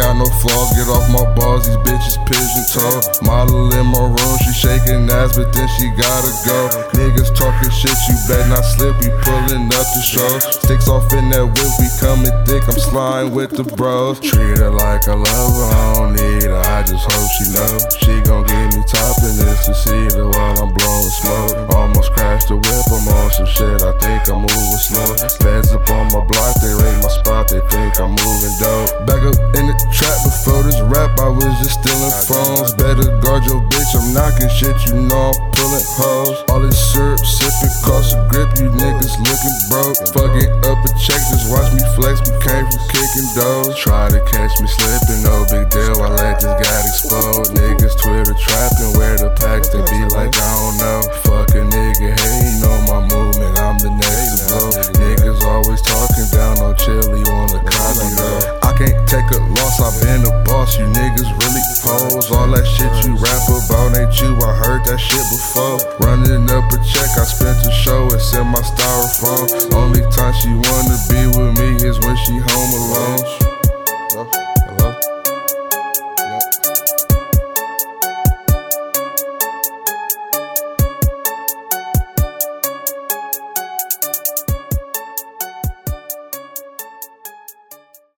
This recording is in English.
got no flaws, get off my balls, these bitches pigeon toe. Model in my room, she shaking ass, but then she gotta go. Niggas talking shit, you better not slip, we pulling up the show. Sticks off in that whip, we coming thick, I'm sliding with the bros. Treat her like a lover, I don't need her, I just hope she know. She gon' give me topping this to see the while I'm blowing smoke. Almost crashed the whip, I'm on some shit, I think I'm moving slow. Feds up on my block, they rate my spot, they think I'm moving dope. Back up in the trap before this rap, I was just stealing phones. Better guard your bitch, I'm knocking shit, you know I'm pulling hoes. All this syrup sipping cost a grip, you niggas looking broke. Fucking up a check, just watch me flex, we came from kicking doors. Try to catch me slipping, no big deal, I let this guy explode. Niggas Twitter trapping, wear the packs, they be like, I don't know. Fuck always talking down on Chilly, wanna copy though. I can't take a loss, I've been a boss, you niggas really pose. All that shit you rap about ain't you, I heard that shit before. Running up a check, I spent a show, it's in my styrofoam. Only time she wanna be with me is when she home alone.